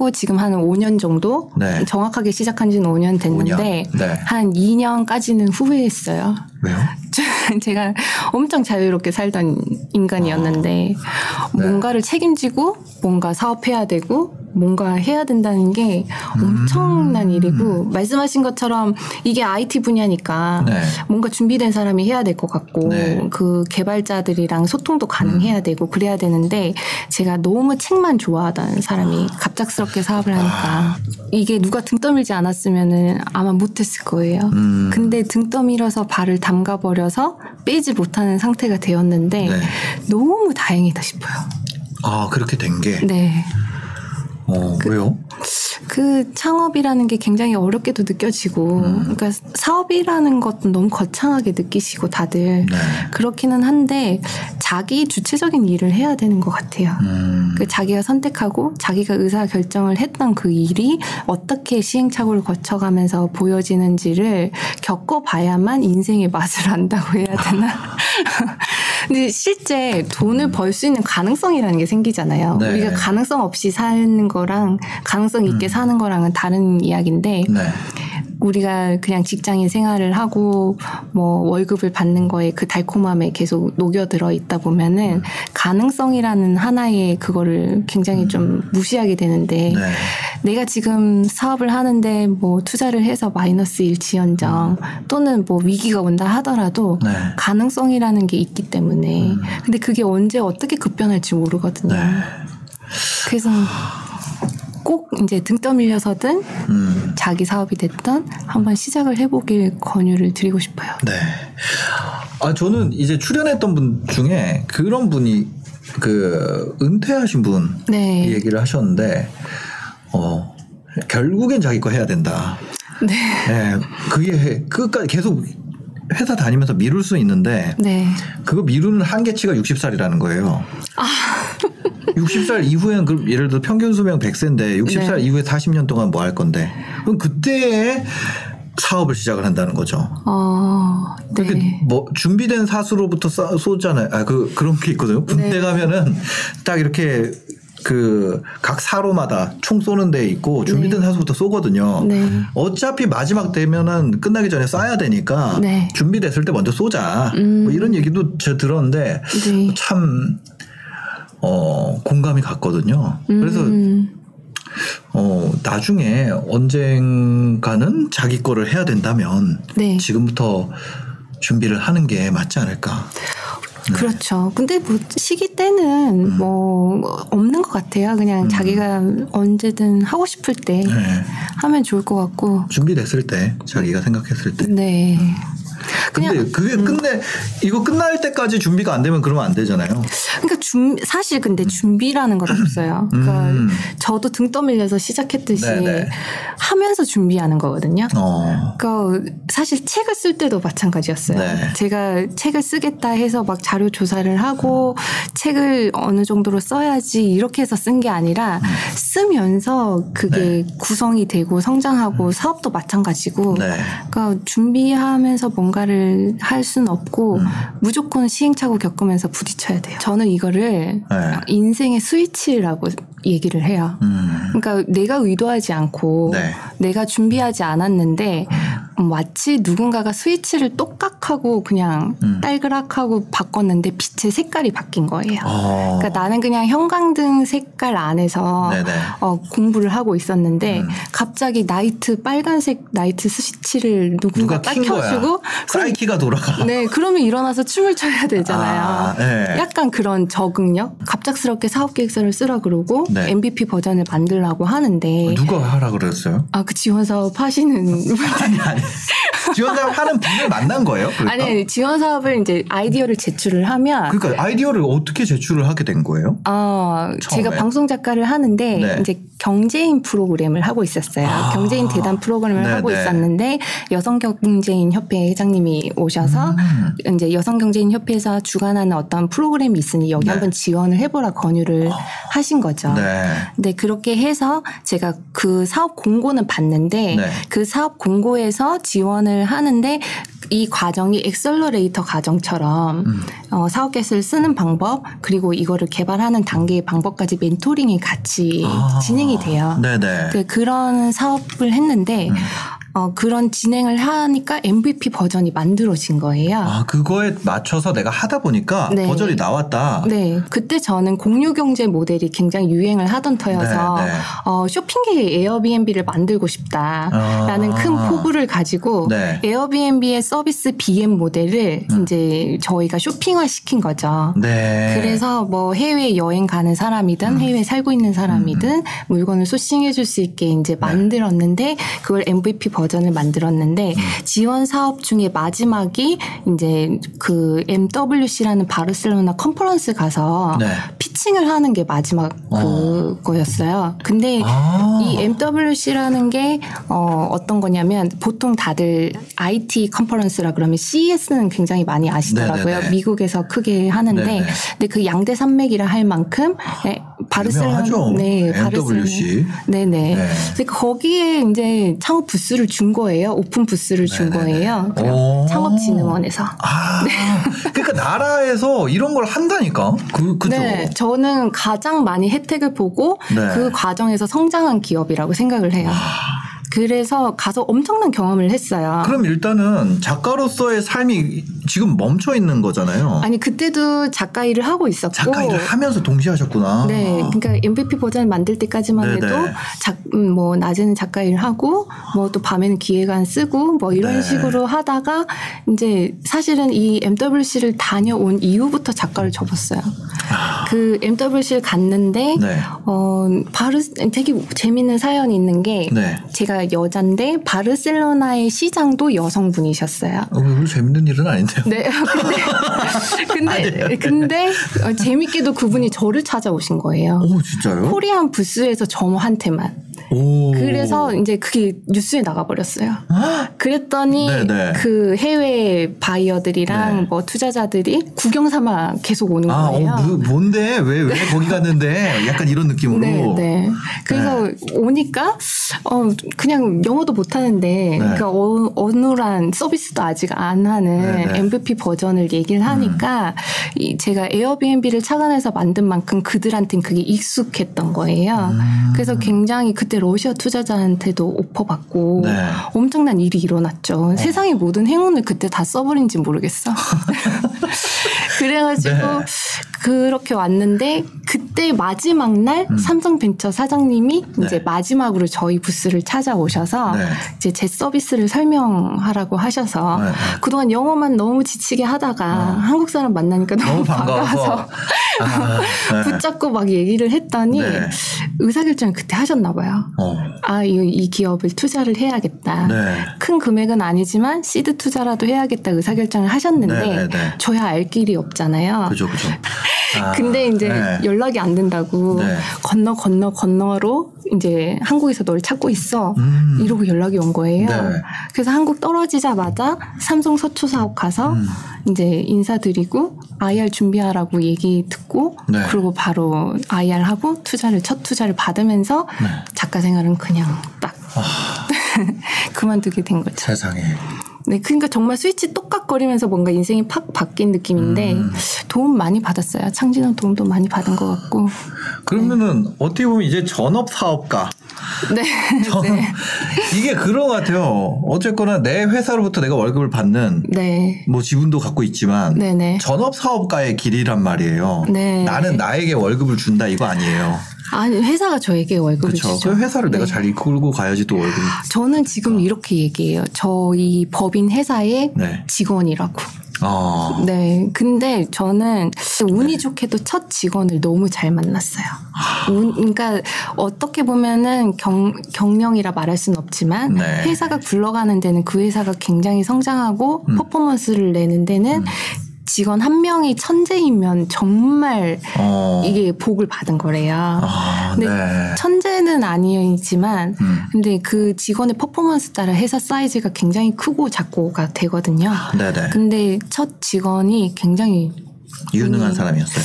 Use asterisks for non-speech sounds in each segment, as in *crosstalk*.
하고 지금 한 5년 정도 네. 정확하게 시작한 지는 5년 됐는데 5년. 네. 한 2년까지는 후회했어요. 왜요? *laughs* 제가 엄청 자유롭게 살던 인간이었는데 아. 뭔가를 책임지고 뭔가 사업해야 되고 뭔가 해야 된다는 게 엄청난 음. 일이고 말씀하신 것처럼 이게 IT 분야니까 네. 뭔가 준비된 사람이 해야 될 것 같고 네. 그 개발자들이랑 소통도 가능해야 되고 그래야 되는데 제가 너무 책만 좋아하던 사람이 갑작스럽게 사업을 하니까 이게 누가 등 떠밀지 않았으면은 아마 못했을 거예요. 음. 근데 등 떠밀어서 발을 담가 버려서 빼지 못하는 상태가 되었는데 네. 너무 다행이다 싶어요. 아 그렇게 된 게. 네. 어 왜요? 그 창업이라는 게 굉장히 어렵게도 느껴지고, 음. 그러니까 사업이라는 것도 너무 거창하게 느끼시고 다들 네. 그렇기는 한데 자기 주체적인 일을 해야 되는 것 같아요. 음. 그 자기가 선택하고 자기가 의사 결정을 했던 그 일이 어떻게 시행착오를 거쳐가면서 보여지는지를 겪어봐야만 인생의 맛을 안다고 해야 되나? *laughs* *laughs* 근데 실제 돈을 벌 수 있는 가능성이라는 게 생기잖아요. 네. 우리가 가능성 없이 사는 거랑 가능성 있게 사는 거랑은 다른 이야기인데 네. 우리가 그냥 직장인 생활을 하고 뭐 월급을 받는 거에 그 달콤함에 계속 녹여들어 있다 보면은 가능성이라는 하나의 그거를 굉장히 좀 무시하게 되는데 네. 내가 지금 사업을 하는데 뭐 투자를 해서 마이너스 일지연정 또는 뭐 위기가 온다 하더라도 네. 가능성이라는 게 있기 때문에 근데 그게 언제 어떻게 급변할지 모르거든요. 네. 그래서 꼭 이제 등 떠밀려서든 음. 자기 사업이 됐던 한번 시작을 해보길 권유를 드리고 싶어요. 네. 아 저는 이제 출연했던 분 중에 그런 분이 그 은퇴하신 분 네. 얘기를 하셨는데 어 결국엔 자기 거 해야 된다. 네. 네. 그게 끝까지 계속 회사 다니면서 미룰 수 있는데 네. 그거 미루는 한계치가 60살이라는 거예요. 아. 60살 이후엔 그럼 예를 들어 평균 수명 100세인데 60살 네. 이후에 40년 동안 뭐 할 건데 그럼 그때에 사업을 시작을 한다는 거죠. 어, 네. 뭐 준비된 사수로부터 쏴- 쏘잖아요. 아 그 그런 게 있거든요. 군대 네. 가면은 딱 이렇게 그 각 사로마다 총 쏘는 데 있고 준비된 사수부터 쏘거든요. 네. 어차피 마지막 되면은 끝나기 전에 쏴야 되니까 네. 준비됐을 때 먼저 쏘자. 음. 뭐 이런 얘기도 제가 들었는데 네. 참 어, 공감이 갔거든요. 그래서 음, 어, 나중에 언젠가는 자기 거를 해야 된다면 네. 지금부터 준비를 하는 게 맞지 않을까. 그렇죠. 근데 뭐 시기 때는 음. 뭐 없는 것 같아요. 그냥 자기가 언제든 하고 싶을 때 네. 하면 좋을 것 같고. 준비됐을 때 자기가 생각했을 때. 네. 근데 그냥 음. 그게 끝내 이거 끝날 때까지 준비가 안 되면 그러면 안 되잖아요. 그러니까 준 사실 근데 준비라는 건 없어요. 그러니까 음. 저도 등 떠밀려서 시작했듯이 네네. 하면서 준비하는 거거든요. 어. 그러니까 사실 책을 쓸 때도 마찬가지였어요. 네. 제가 책을 쓰겠다 해서 막 자료 조사를 하고 책을 어느 정도로 써야지 이렇게 해서 쓴 게 아니라 쓰면서 그게 음. 네. 구성이 되고 성장하고 사업도 마찬가지고 네. 그러니까 준비하면서 뭔가 를 할 수는 없고 음. 무조건 시행착오 겪으면서 부딪혀야 돼요. 저는 이거를 네. 인생의 스위치라고 얘기를 해요. 음. 그러니까 내가 의도하지 않고 네. 내가 준비하지 않았는데 마치 누군가가 스위치를 똑딱하고 그냥 음. 딸그락하고 바꿨는데 빛의 색깔이 바뀐 거예요. 어. 그러니까 나는 그냥 형광등 색깔 안에서. 어, 공부를 하고 있었는데 음. 갑자기 나이트 빨간색 나이트 스위치를 누군가 딱. 켜주고 사이키가 돌아가. 네 그러면 일어나서 춤을 춰야 되잖아요. 아, 네. 약간 그런 적응력 갑작스럽게 사업 계획서를 쓰라 그러고 네. MVP 버전을 만들라고 하는데 누가 하라 그랬어요? 아 그 지원 사업 하시는 *laughs* 아니 아니. *laughs* 지원 사업 하는 분을 만난 거예요? 그러니까? 아니, 아니, 지원 사업을 이제 아이디어를 제출을 하면 그러니까 아이디어를 어떻게 제출을 하게 된 거예요? 어, 처음에? 제가 방송 작가를 하는데 네. 이제 경제인 프로그램을 하고 있었어요. 아. 경제인 대담 프로그램을 네, 하고 네. 있었는데 여성 경제인 협회 회장님이 오셔서 음. 이제 여성 경제인 협회에서 주관하는 어떤 프로그램이 있으니 여기 네. 한번 지원을 해보라 권유를 하신 거죠. 네. 네, 그렇게 해서 제가 그 사업 공고는 봤는데 네. 그 사업 공고에서 지원을 하는데 이 과정이 accelerator 과정처럼 음. 어, 사업 계획을 쓰는 방법 그리고 이거를 개발하는 단계의 방법까지 멘토링이 같이 아. 진행이 돼요. 네네. 그 그런 사업을 했는데 음. 어, 그런 진행을 하니까 MVP 버전이 만들어진 거예요. 아 그거에 맞춰서 내가 하다 보니까 네. 버전이 나왔다. 네, 그때 저는 공유 경제 모델이 굉장히 유행을 하던 터여서 네, 네. 어, 쇼핑계의 에어비앤비를 만들고 싶다라는 아. 큰 포부를 가지고 네. 에어비앤비의 서비스 BM 모델을 이제 저희가 쇼핑화 시킨 거죠. 네. 그래서 뭐 해외 여행 가는 사람이든 해외에 살고 있는 사람이든 물건을 소싱해 줄 수 있게 이제 만들었는데 그걸 MVP 버전 을 만들었는데 지원 사업 중에 마지막이 이제 그 MWC라는 바르셀로나 컨퍼런스 가서 네. 피칭을 하는 게 마지막 그거였어요. 근데 아. 이 MWC라는 게 어, 어떤 거냐면 보통 다들 IT 컨퍼런스라 그러면 CES는 굉장히 많이 아시더라고요. 네네네. 미국에서 크게 하는데 네네. 근데 그 양대 산맥이라 할 만큼 예, 바르셀로나. 네, MWC. 네네. 네. 그래서 거기에 이제 창업 부스를 준 거예요. 오픈 부스를 준 네네네. 거예요. 오. 창업진흥원에서. 아, 그러니까 나라에서 이런 걸 한다니까. 그 그죠. 네, 저는 가장 많이 혜택을 보고 네. 그 과정에서 성장한 기업이라고 생각을 해요. 그래서 가서 엄청난 경험을 했어요. 그럼 일단은 작가로서의 삶이 지금 멈춰 있는 거잖아요. 아니 그때도 작가 일을 하고 있었고 작가 일을 하면서 동시에 하셨구나. 네, 그러니까 MVP 버전 만들 때까지만 네네. 해도 작, 음, 뭐 낮에는 작가 일 하고 뭐 또 밤에는 기획안 쓰고 뭐 이런 네. 식으로 하다가 이제 사실은 이 MWC를 다녀온 이후부터 작가를 접었어요. 그 MWC를 갔는데 아. 네. 어 바르 되게 재밌는 사연이 있는 게 네. 제가 여잔데 바르셀로나의 시장도 여성분이셨어요. 어, 별로 재밌는 일은 아닌데요. 네, 근데 근데 근데 어, 재밌게도 그분이 저를 찾아오신 거예요. 오 진짜요? 코리안 부스에서 저한테만. 오. 그래서 이제 그게 뉴스에 나가버렸어요. 헉! 그랬더니 네네. 그 해외 바이어들이랑 네. 뭐 투자자들이 구경 삼아 계속 오는 아, 어, 거예요. 뭐, 뭔데? 왜, 왜 거기 갔는데? *laughs* 약간 이런 느낌으로. 네, 네. 그래서 오니까 어 그냥 영어도 못 하는데 그러니까 어, 어눌한 서비스도 아직 안 하는 네, 네. MVP 버전을 얘기를 하니까 이 제가 에어비앤비를 착안해서 만든 만큼 그들한테는 그게 익숙했던 거예요. 음. 그래서 굉장히 그때 러시아 투자자한테도 오퍼 받고 네. 엄청난 일이 일어났죠. 세상의 모든 행운을 그때 다 써버린지 모르겠어. *laughs* 그래가지고 네. 그렇게 왔는데 그때 마지막 날 삼성벤처 사장님이 네. 이제 마지막으로 저희 부스를 찾아오셔서 네. 이제 제 서비스를 설명하라고 하셔서 네, 네. 그동안 영어만 너무 지치게 하다가 한국 사람 만나니까 너무, 너무 반가워서. 아, 네. *laughs* 붙잡고 막 얘기를 했더니 네. 의사결정을 그때 하셨나 봐요. 어. 아, 이, 이 기업을 투자를 해야겠다. 네. 큰 금액은 아니지만 시드 투자라도 해야겠다 의사결정을 하셨는데. 저야 알 길이 없잖아요. 그죠, 그죠. *laughs* 아, 근데 이제 네. 연락이 안 된다고 네. 건너 건너 건너로 이제 한국에서 널 찾고 있어 음. 이러고 연락이 온 거예요. 네. 그래서 한국 떨어지자마자 삼성 서초 사업 가서 음. 이제 인사드리고 IR 준비하라고 얘기 듣고 네. 그리고 바로 IR 하고 투자를 첫 투자를 받으면서 네. 작가 생활은 그냥 딱 *laughs* 그만두게 된 거죠. 세상에. 네, 그러니까 정말 스위치 똑같거리면서 뭔가 인생이 팍 바뀐 느낌인데 음. 도움 많이 받았어요. 창진은 도움도 많이 받은 것 같고. 그러면은 어떻게 보면 이제 전업 사업가. 네, *laughs* 전 네, 이게 그런 것 같아요. 어쨌거나 내 회사로부터 내가 월급을 받는 네, 뭐 지분도 갖고 있지만 네, 네. 전업 사업가의 길이란 말이에요. 네. 나는 나에게 월급을 준다 이거 아니에요. 아니 회사가 저에게 월급을 그렇죠. 주죠. 그 회사를 내가 네. 잘 이끌고 가야지 또 월급이. 저는 지금 이렇게 얘기해요. 저희 법인 회사의 네. 직원이라고. 어. 네. 근데 저는 운이 좋게도 첫 직원을 너무 잘 만났어요. 운, 그러니까 어떻게 보면은 경, 경영이라 말할 수는 없지만 네. 회사가 굴러가는 데는 그 회사가 굉장히 성장하고 음. 퍼포먼스를 내는 데는 직원 한 명이 천재이면 정말 어. 이게 복을 받은 거래요. 아, 근데 네. 천재는 아니지만 음. 근데 그 직원의 퍼포먼스 따라 회사 사이즈가 굉장히 크고 작고가 되거든요. 네네. 근데 첫 직원이 굉장히 유능한 사람이었어요.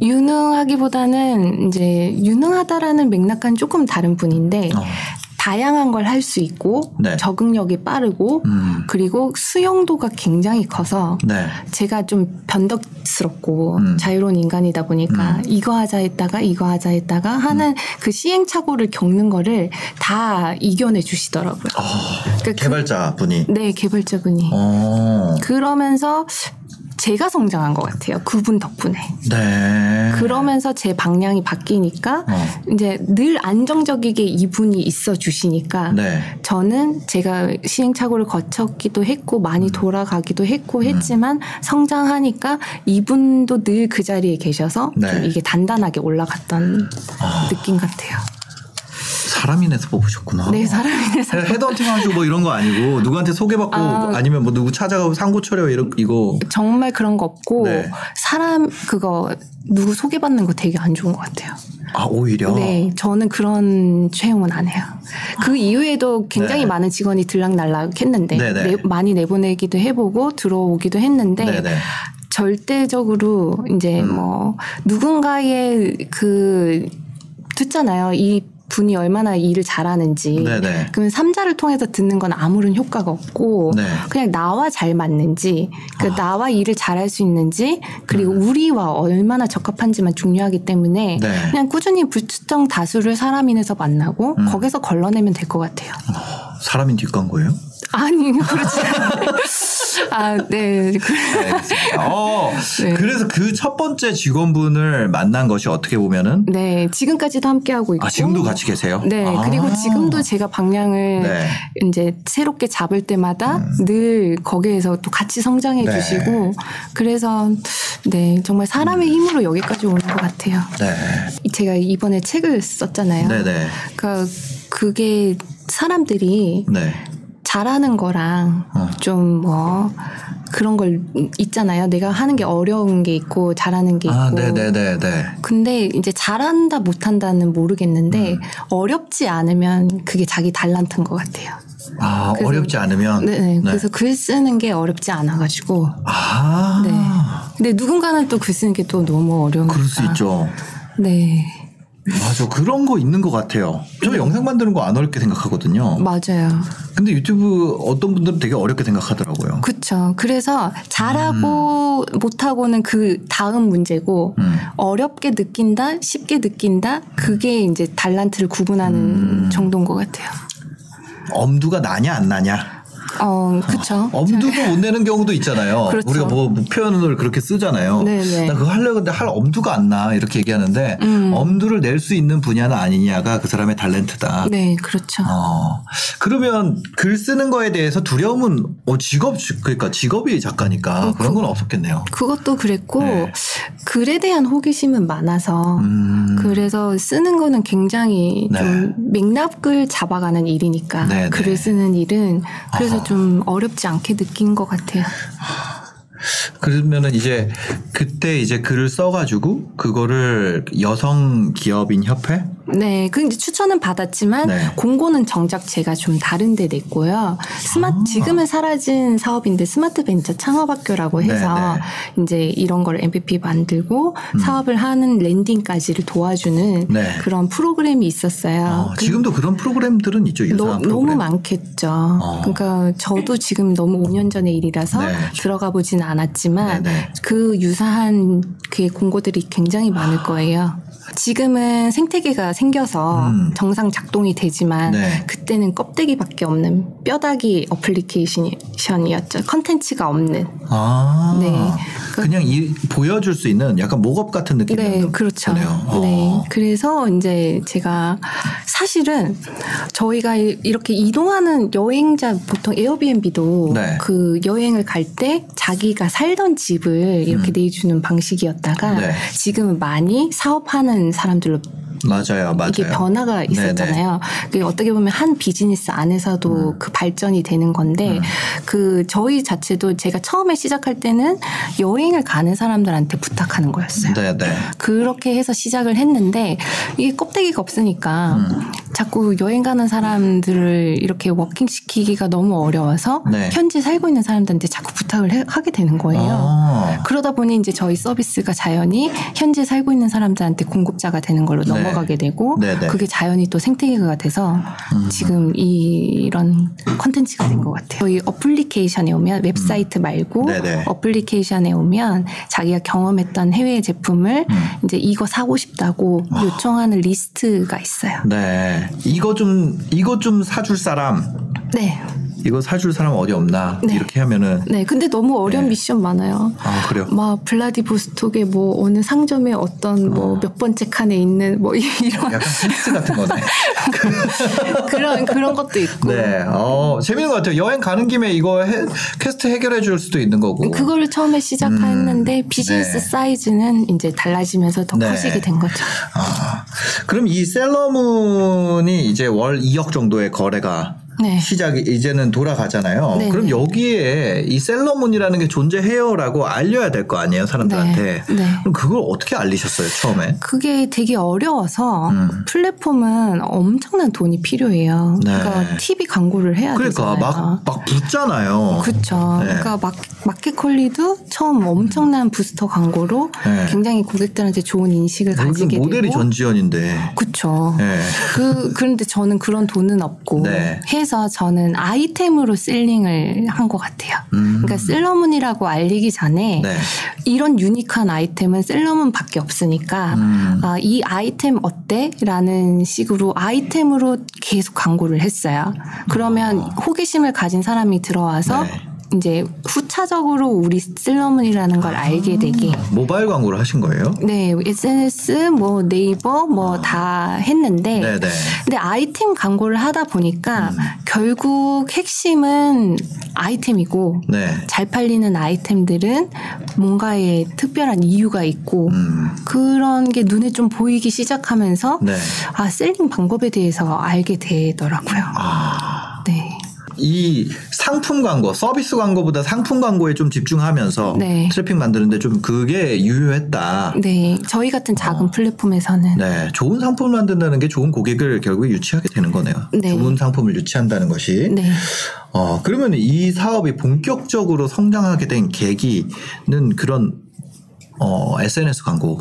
유능하기보다는 이제 유능하다라는 맥락과는 조금 다른 분인데 어. 다양한 걸 할 수 있고 네. 적응력이 빠르고 음. 그리고 수용도가 굉장히 커서 네. 제가 좀 변덕스럽고 음. 자유로운 인간이다 보니까 이거 하자 했다가 이거 하자 했다가 하는 음. 그 시행착오를 겪는 거를 다 이겨내 주시더라고요. 그러니까 그- 개발자 분이. 네, 개발자분이. 어. 그러면서 제가 성장한 것 같아요. 그분 덕분에. 네. 그러면서 제 방향이 바뀌니까 어. 이제 늘 안정적이게 이분이 있어 주시니까 네. 저는 제가 시행착오를 거쳤기도 했고 많이 돌아가기도 했고 음. 했지만 성장하니까 이분도 늘 그 자리에 계셔서 네. 좀 이게 단단하게 올라갔던 아. 느낌 같아요. 사람인에서 뽑으셨구나. 네, 사람이라서. 헤드헌팅 하시고 뭐 이런 거 아니고 누구한테 소개받고 아. 아, 니면뭐 누구 찾아가고 상고 처려 이러 이거 정말 그런 거 없고 네. 사람 그거 누구 소개받는 거 되게 안 좋은 것 같아요. 아 오히려 네, 저는 그런 채용은 안 해요. 그 이후에도 굉장히 네. 많은 직원이 들락날락 했는데 네네. 내- 많이 내보내기도 해보고 들어오기도 했는데 네네. 절대적으로 이제 음. 뭐 누군가의 그 듣잖아요. 이 분이 얼마나 일을 잘하는지. 네네. 그러면 삼자를 통해서 듣는 건 아무런 효과가 없고 네. 그냥 나와 잘 맞는지, 그 아. 나와 일을 잘할 수 있는지, 그리고 우리와 얼마나 적합한지만 중요하기 때문에 네. 그냥 꾸준히 불특정 다수를 사람인에서 만나고 음. 거기서 걸러내면 될 것 같아요. 사람인 뒷광고예요? 아니 그렇지. *laughs* 아 네. 그- 네. 어, 네. 그래서 그 첫 번째 직원분을 만난 것이 어떻게 보면은 네 지금까지도 함께 하고 있고. 아 지금도 같이 계세요? 네 아. 그리고 지금도 제가 방향을 네. 이제 새롭게 잡을 때마다 늘 거기에서 또 같이 성장해 음. 네. 주시고 그래서 네 정말 사람의 힘으로 여기까지 오는 것 같아요. 네. 제가 이번에 책을 썼잖아요. 네 네. 그러니까 그게 사람들이 네. 잘하는 거랑 어. 좀뭐 그런 걸 있잖아요. 내가 하는 게 어려운 게 있고 잘하는 게 있고. 아, 네네네네. 근데 이제 잘한다 못한다는 모르겠는데 음. 어렵지 않으면 그게 자기 달란트인 것 같아요. 아, 그래서- 어렵지 않으면. 네, 네. 그래서 글 쓰는 게 어렵지 않아가지고. 아. 네. 근데 누군가는 또 글 쓰는 게 또 너무 어려우니까. 그럴 수 있죠. 네, 맞아. 그런 거 있는 것 같아요. 저 영상 만드는 거 안 어렵게 생각하거든요. 맞아요. 근데 유튜브 어떤 분들은 되게 어렵게 생각하더라고요. 그쵸. 그래서 잘하고 못하고는 그 다음 문제고 음. 어렵게 느낀다, 쉽게 느낀다, 그게 이제 달란트를 구분하는 음. 정도인 것 같아요. 엄두가 나냐 안 나냐. 어, 그쵸. *laughs* 엄두도 못 내는 경우도 있잖아요. 그렇죠. 우리가 뭐 표현을 그렇게 쓰잖아요. 네네. 나 그거 하려고 했는데 할 엄두가 안 나. 이렇게 얘기하는데 음. 엄두를 낼 수 있는 분야는 아니냐가 그 사람의 탤런트다. 네, 그렇죠. 어. 그러면 글 쓰는 거에 대해서 두려움은 어, 직업 그러니까 직업이 작가니까 어, 그런 건 없었겠네요. 그것도 그랬고 네. 글에 대한 호기심은 많아서 음. 그래서 쓰는 거는 굉장히 네. 좀 맥락을 잡아가는 일이니까 네, 네. 글을 쓰는 일은 그래서. 좀 어렵지 않게 느낀 것 같아요. 그러면은 이제 그때 이제 글을 써가지고 그거를 여성 기업인 협회 네, 그 이제 추천은 받았지만 네. 공고는 정작 제가 좀 다른데 냈고요. 스마 아. 지금은 사라진 사업인데 스마트 벤처 창업학교라고 해서 네, 이제 이런 걸 MVP 만들고 사업을 하는 랜딩까지를 도와주는 네. 그런 프로그램이 있었어요. 어, 그- 지금도 그런 프로그램들은 있죠. 너, 프로그램. 많겠죠. 어. 그러니까 저도 지금 너무 5년 전의 일이라서 네. 들어가 보진 않았지만 네, 네. 그 유사한 그 공고들이 굉장히 많을 거예요. 지금은 생태계가 생겨서 음. 정상 작동이 되지만 네. 그때는 껍데기밖에 없는 뼈다귀 어플리케이션이었죠. 컨텐츠가 없는. 아. 네. 그냥 이, 보여줄 수 있는 약간 목업 같은 느낌이 네, 그렇죠. 네. 어. 그래서 이제 제가 사실은 저희가 이- 이렇게 이동하는 여행자 보통 에어비앤비도 네. 그 여행을 갈 때 자기가 살던 집을 이렇게 내주는 방식이었다가 음. 네. 지금은 많이 사업하는 사람들로 맞아요, 맞아요. 이게 변화가 있었잖아요. 그게 어떻게 보면 한 비즈니스 안에서도 음. 그 발전이 되는 건데 그 저희 자체도 제가 처음에 시작할 때는 여행을 가는 사람들한테 부탁하는 거였어요. 네, 네. 그렇게 해서 시작을 했는데 이게 껍데기가 없으니까 음. 자꾸 여행 가는 사람들을 이렇게 working 시키기가 너무 어려워서 네. 현지 살고 있는 사람들한테 자꾸 부탁을 해- 하게 되는 거예요. 아. 그러다 보니 이제 저희 서비스가 자연히 현지에 살고 있는 사람들한테 공급자가 되는 걸로 네. 넘어가 게 되고 네네. 그게 자연히 또 생태계가 돼서 음. 지금 이런 컨텐츠가 된 것 같아요. 저희 어플리케이션에 오면 웹사이트 말고 음. 네네. 어플리케이션에 오면 자기가 경험했던 해외 제품을 음. 이제 이거 사고 싶다고 요청하는 리스트가 있어요. 네. 이거 좀, 이거 좀 사줄 사람, 네. 이거 사줄 사람 어디 없나? 네. 이렇게 하면은, 네. 근데 너무 어려운 네. 미션 많아요. 아, 그래요? 막 블라디보스톡에 뭐 어느 상점에 어떤 뭐 몇 번째 칸에 있는 뭐 *laughs* 이런 약간 퀴즈 같은 거네. *laughs* 그런 그런 것도 있고 네. 어, 재밌는 것 같아요. 여행 가는 김에 이거 해, 퀘스트 해결해 줄 수도 있는 거고. 그거를 처음에 시작했는데 비즈니스 네. 사이즈는 이제 달라지면서 더 네. 커지게 된 거죠. 아, 그럼 이 셀러문이 이제 월 2억 정도의 거래가 네. 시작이 이제는 돌아가잖아요. 네, 그럼 네. 여기에 이 셀러문이라는 게 존재해요라고 알려야 될 거 아니에요, 사람들한테. 네, 네. 그럼 그걸 어떻게 알리셨어요, 처음에? 그게 되게 어려워서 음. 플랫폼은 엄청난 돈이 필요해요. 네. 그러니까 TV 광고를 해야 그러니까 되잖아요. 막, 막 붙잖아요. 그렇죠. 네. 그러니까 막, 마켓컬리도 처음 엄청난 부스터 광고로 네. 굉장히 고객들한테 좋은 인식을 가지게 모델이 되고 전지현인데. 그렇죠. 네. 그 그런데 저는 그런 돈은 없고 네. 해서 저는 아이템으로 셀링을 한 것 같아요. 음. 그러니까 셀러문이라고 알리기 전에 네. 이런 유니크한 아이템은 셀러문밖에 없으니까 음. 아, 이 아이템 어때? 라는 식으로 아이템으로 계속 광고를 했어요. 그러면 호기심을 가진 사람이 들어와서 아. 네. 이제 후차적으로 우리 셀러문이라는 걸 알게 되게 모바일 광고를 하신 거예요? 네, SNS, 뭐 네이버, 뭐 다 했는데, 아. 네네. 근데 아이템 광고를 하다 보니까 음. 결국 핵심은 아이템이고 네. 잘 팔리는 아이템들은 뭔가의 특별한 이유가 있고 음. 그런 게 눈에 좀 보이기 시작하면서 네. 아 selling 방법에 대해서 알게 되더라고요. 아. 네. 이 상품 광고, 서비스 광고보다 상품 광고에 좀 집중하면서 네. 트래픽 만드는데 좀 그게 유효했다. 네, 저희 같은 작은 플랫폼에서는 어. 네, 좋은 상품을 만든다는 게 좋은 고객을 결국에 유치하게 되는 거네요. 네. 좋은 상품을 유치한다는 것이. 네. 어, 그러면 이 사업이 본격적으로 성장하게 된 계기는 그런 어, SNS 광고.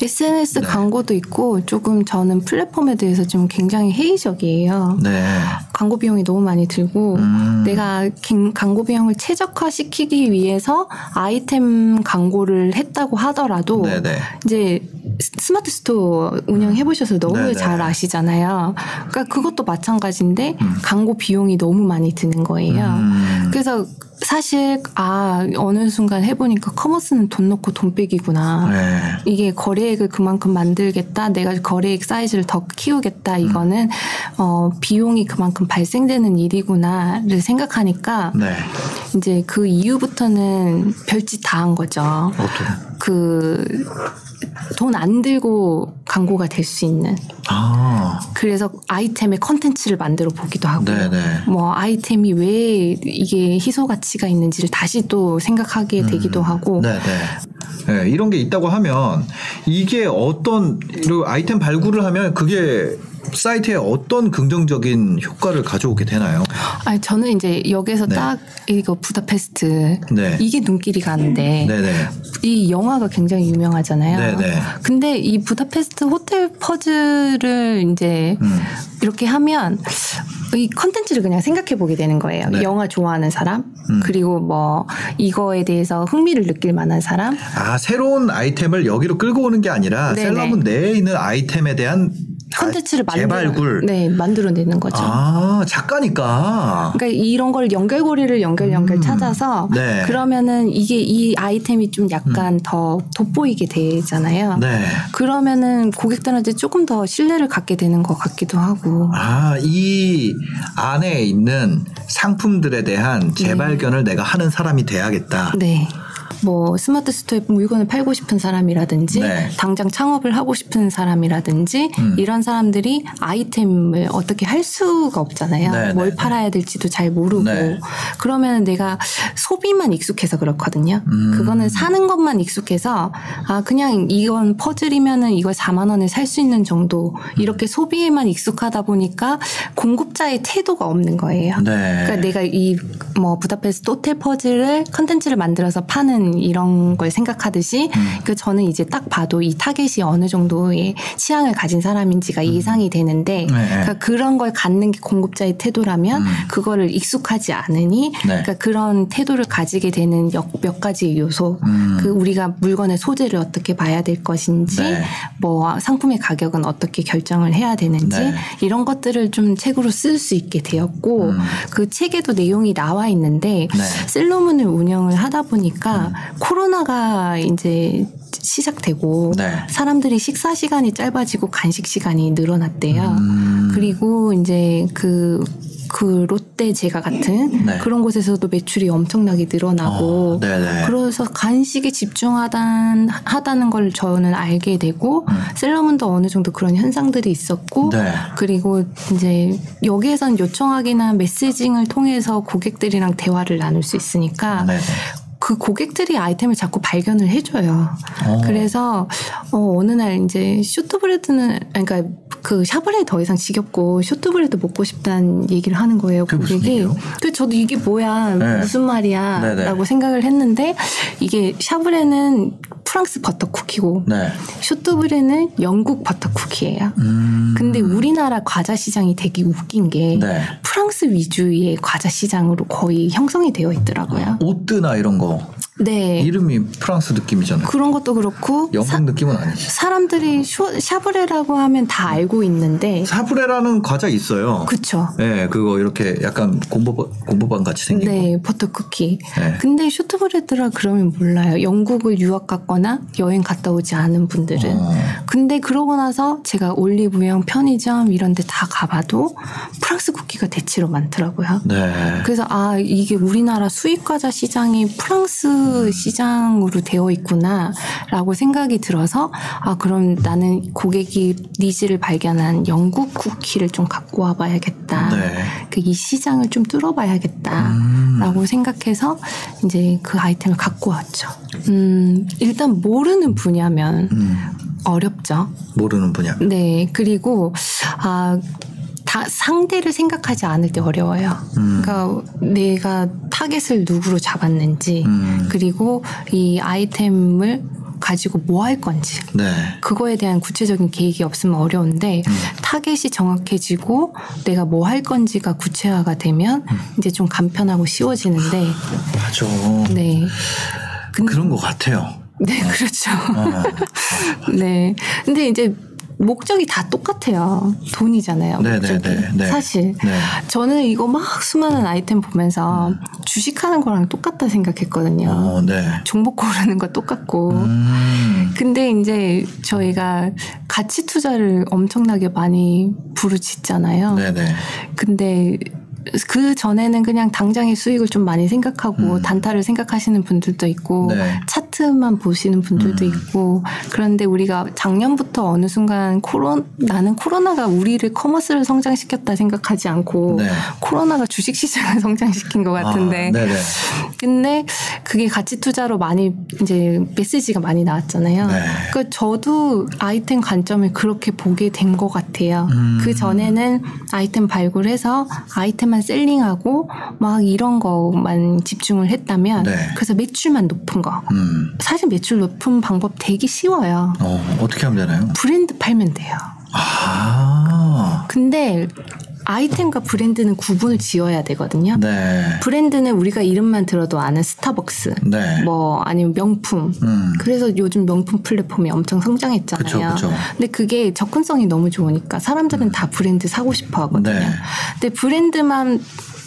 SNS 네. 광고도 있고 조금 저는 플랫폼에 대해서 좀 굉장히 회의적이에요. 네. 광고 비용이 너무 많이 들고 음. 내가 긴- 광고 비용을 최적화시키기 위해서 아이템 광고를 했다고 하더라도 네네. 이제 스- 스마트 스토어 운영해 보셔서 너무 네네. 잘 아시잖아요. 그러니까 그것도 마찬가지인데 광고 비용이 너무 많이 드는 거예요. 음. 그래서 사실 아 어느 순간 해보니까 커머스는 돈 넣고 돈 빼기구나. 네. 이게 거래액을 그만큼 만들겠다. 내가 거래액 사이즈를 더 키우겠다. 이거는 어 비용이 그만큼 발생되는 일이구나를 생각하니까 네. 이제 그 이후부터는 별짓 다 한 거죠. 어떤? 그 돈 안 들고 광고가 될 수 있는. 아. 그래서 아이템의 컨텐츠를 만들어 보기도 하고, 네네. 뭐 아이템이 왜 이게 희소 가치가 있는지를 다시 또 생각하게 되기도 하고, 네네. 네, 이런 게 있다고 하면 이게 어떤 아이템 발굴을 하면 그게 사이트에 어떤 긍정적인 효과를 가져오게 되나요? 아니 저는 이제 여기서 네. 딱 이거 부다페스트 네. 이게 눈길이 가는데 네네. 이 영화가 굉장히 유명하잖아요. 네네. 근데 이 부다페스트 호텔 퍼즐을 이제 음. 이렇게 하면 이 컨텐츠를 그냥 생각해 보게 되는 거예요. 네. 영화 좋아하는 사람, 음. 그리고 뭐 이거에 대해서 흥미를 느낄 만한 사람, 아 새로운 아이템을 여기로 끌고 오는 게 아니라 네네. 셀러문 내에 있는 아이템에 대한 컨텐츠를 아, 만들어 재발굴. 네, 만들어내는 거죠. 아 작가니까. 그러니까 이런 걸 연결고리를 연결 연결 음. 찾아서 네. 그러면은 이게 이 아이템이 좀 약간 더 돋보이게 되잖아요. 네. 그러면은 고객들한테 조금 더 신뢰를 갖게 되는 것 같기도 하고. 아, 이 안에 있는 상품들에 대한 재발견을 내가 하는 사람이 돼야겠다. 네. 뭐 스마트 스토어에 물건을 팔고 싶은 사람이라든지 네. 당장 창업을 하고 싶은 사람이라든지 음. 이런 사람들이 아이템을 어떻게 할 수가 없잖아요. 네, 뭘 네, 팔아야 될지도 잘 모르고 네. 그러면 내가 소비만 익숙해서 그렇거든요. 음. 그거는 사는 것만 익숙해서 아 그냥 이건 퍼즐이면은 이걸 4만 원에 살 수 있는 정도 이렇게 소비에만 익숙하다 보니까 공급자의 태도가 없는 거예요. 네. 그러니까 내가 이 뭐 부다페스트 호텔 퍼즐을 컨텐츠를 만들어서 파는 이런 걸 생각하듯이 음. 그 저는 이제 딱 봐도 이 타겟이 어느 정도의 취향을 가진 사람인지가 예상이 되는데 음. 네. 그러니까 그런 걸 갖는 게 공급자의 태도라면 음. 그거를 익숙하지 않으니 네. 그러니까 그런 태도를 가지게 되는 역- 몇 가지 요소 음. 그 우리가 물건의 소재를 어떻게 봐야 될 것인지 네. 뭐 상품의 가격은 어떻게 결정을 해야 되는지 네. 이런 것들을 좀 책으로 쓸 수 있게 되었고 음. 그 책에도 내용이 나와 있는데 네. 셀러문을 운영을 하다 보니까 코로나가 이제 시작되고 네. 사람들이 식사 시간이 짧아지고 간식 시간이 늘어났대요. 음. 그리고 이제 그, 그 롯데 제과 같은 네. 그런 곳에서도 매출이 엄청나게 늘어나고 어, 네네. 그래서 간식에 집중하다는 하다는 걸 저는 알게 되고 셀러문도 어느 정도 그런 현상들이 있었고 음. 네. 그리고 이제 여기에선 요청하기나 메시징을 통해서 고객들이랑 대화를 나눌 수 있으니까 네네. 그 고객들이 아이템을 자꾸 발견을 해줘요. 어. 그래서 어, 어느 날 이제 쇼트브레드는 그러니까 그 샤브레 더 이상 지겹고 쇼트브레드 먹고 싶다는 얘기를 하는 거예요. 고객이. 그 저도 이게 뭐야 네. 무슨. 말이야라고 생각을 했는데 이게 샤브레는 프랑스 버터 쿠키고 네. 쇼트브레는 영국 버터 쿠키예요. 음. 근데 우리나라 과자 시장이 되게 웃긴 게 네. 프랑스 위주의 과자 시장으로 거의 형성이 되어 있더라고요. 오뜨나 이런 거 네. 이름이 프랑스 느낌이잖아요. 그런 것도 그렇고 영국 사, 느낌은 아니지. 사람들이 쇼- 샤브레라고 하면 다 알고 있는데 사브레라는 과자 있어요. 그쵸. 네, 그거 이렇게 약간 곰보 곰보빵 같이 생긴 거. 네, 버터 쿠키. 네. 근데 shortbread라 그러면 몰라요. 영국을 유학 갔거나 여행 갔다 오지 않은 분들은. 어. 근데 그러고 나서 제가 올리브영, 편의점 이런 데 다 가봐도 프랑스 쿠키가 대체로 많더라고요. 네. 그래서 아 이게 우리나라 수입 과자 시장이 프랑스 시장으로 되어 있구나라고 생각이 들어서 아 그럼 나는 고객이 needs를 발견한 영국 쿠키를 좀 갖고 와봐야겠다. 네. 그 이 시장을 좀 뚫어봐야겠다라고 음. 생각해서 이제 그 아이템을 갖고 왔죠. 음 일단 모르는 분야면 음, 어렵죠. 모르는 분야. 네 그리고 아. 다 상대를 생각하지 않을 때 어려워요. 음. 그러니까 내가 타겟을 누구로 잡았는지 음. 그리고 이 아이템을 가지고 뭐 할 건지 네. 그거에 대한 구체적인 계획이 없으면 어려운데 음. 타겟이 정확해지고 내가 뭐 할 건지가 구체화가 되면 음. 이제 좀 간편하고 쉬워지는데 맞아. 네. 근- 그런 것 같아요. 네, 그렇죠. 어. *laughs* 네. 근데 이제 목적이 다 똑같아요. 돈이잖아요. 네, 목적이. 네, 네, 네. 사실. 네. 저는 이거 막 수많은 아이템 보면서 주식하는 거랑 똑같다 생각했거든요. 어, 네. 종목 고르는 거 똑같고. 음. 근데 이제 저희가 가치 투자를 엄청나게 많이 부르짖잖아요. 네네. 근데 그 전에는 그냥 당장의 수익을 좀 많이 생각하고 음. 단타를 생각하시는 분들도 있고 네. 차트 차트만 보시는 분들도 음. 있고 그런데 우리가 작년부터 어느 순간 코로 나는 코로나가 우리를 커머스를 성장시켰다 생각하지 않고 네. 코로나가 주식 시장을 *laughs* 성장시킨 것 같은데 아. 근데 그게 가치 투자로 많이 이제 메시지가 많이 나왔잖아요. 네. 그 저도 아이템 관점을 그렇게 보게 된 것 같아요. 음. 그 전에는 아이템 발굴해서 아이템만 셀링하고 막 이런 거만 집중을 했다면 네. 그래서 매출만 높은 거. 음. 사실 매출 높은 방법 되게 쉬워요. 어, 어떻게 하면 되나요? 브랜드 팔면 돼요. 아. 근데 아이템과 브랜드는 구분을 지어야 되거든요. 네. 브랜드는 우리가 이름만 들어도 아는 스타벅스, 네. 뭐 아니면 명품. 음. 그래서 요즘 명품 플랫폼이 엄청 성장했잖아요. 그쵸, 그쵸. 근데 그게 접근성이 너무 좋으니까 사람들은 다 브랜드 사고 싶어 하거든요. 네. 근데 브랜드만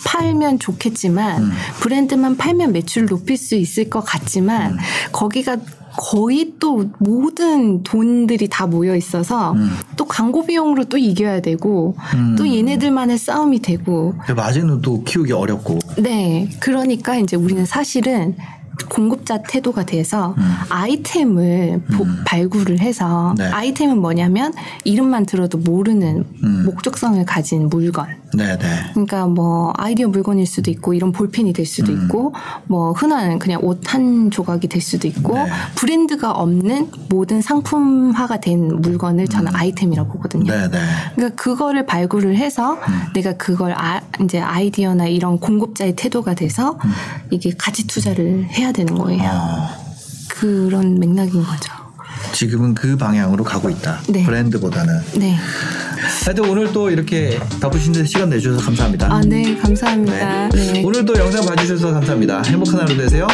팔면 좋겠지만 음. 브랜드만 팔면 매출을 높일 수 있을 것 같지만 음. 거기가 거의 또 모든 돈들이 다 모여 있어서 음. 또 광고 비용으로 또 이겨야 되고 음. 또 얘네들만의 싸움이 되고 그 마진은 또 키우기 어렵고. 네. 그러니까 이제 우리는 사실은 공급자 태도가 돼서 음. 아이템을 보- 발굴을 해서 네. 아이템은 뭐냐면 이름만 들어도 모르는 음. 목적성을 가진 물건. 네네. 그러니까 뭐 아이디어 물건일 수도 있고 이런 볼펜이 될 수도 음. 있고 뭐 흔한 그냥 옷 한 조각이 될 수도 있고 네. 브랜드가 없는 모든 상품화가 된 물건을 저는 아이템이라고 보거든요. 음. 네네. 그러니까 그거를 발굴을 해서 음. 내가 그걸 아, 이제 아이디어나 이런 공급자의 태도가 돼서 이게 가치 투자를 해야 되는 거예요. 음. 어, 그런 맥락인 거죠. 지금은 그 방향으로 가고 있다. 네. 브랜드보다는. 네. 하여튼 오늘 또 이렇게 바쁘신데 시간 내주셔서 감사합니다. 아, 네. 감사합니다. 네. 오늘도 영상 봐주셔서 감사합니다. 행복한 하루 되세요.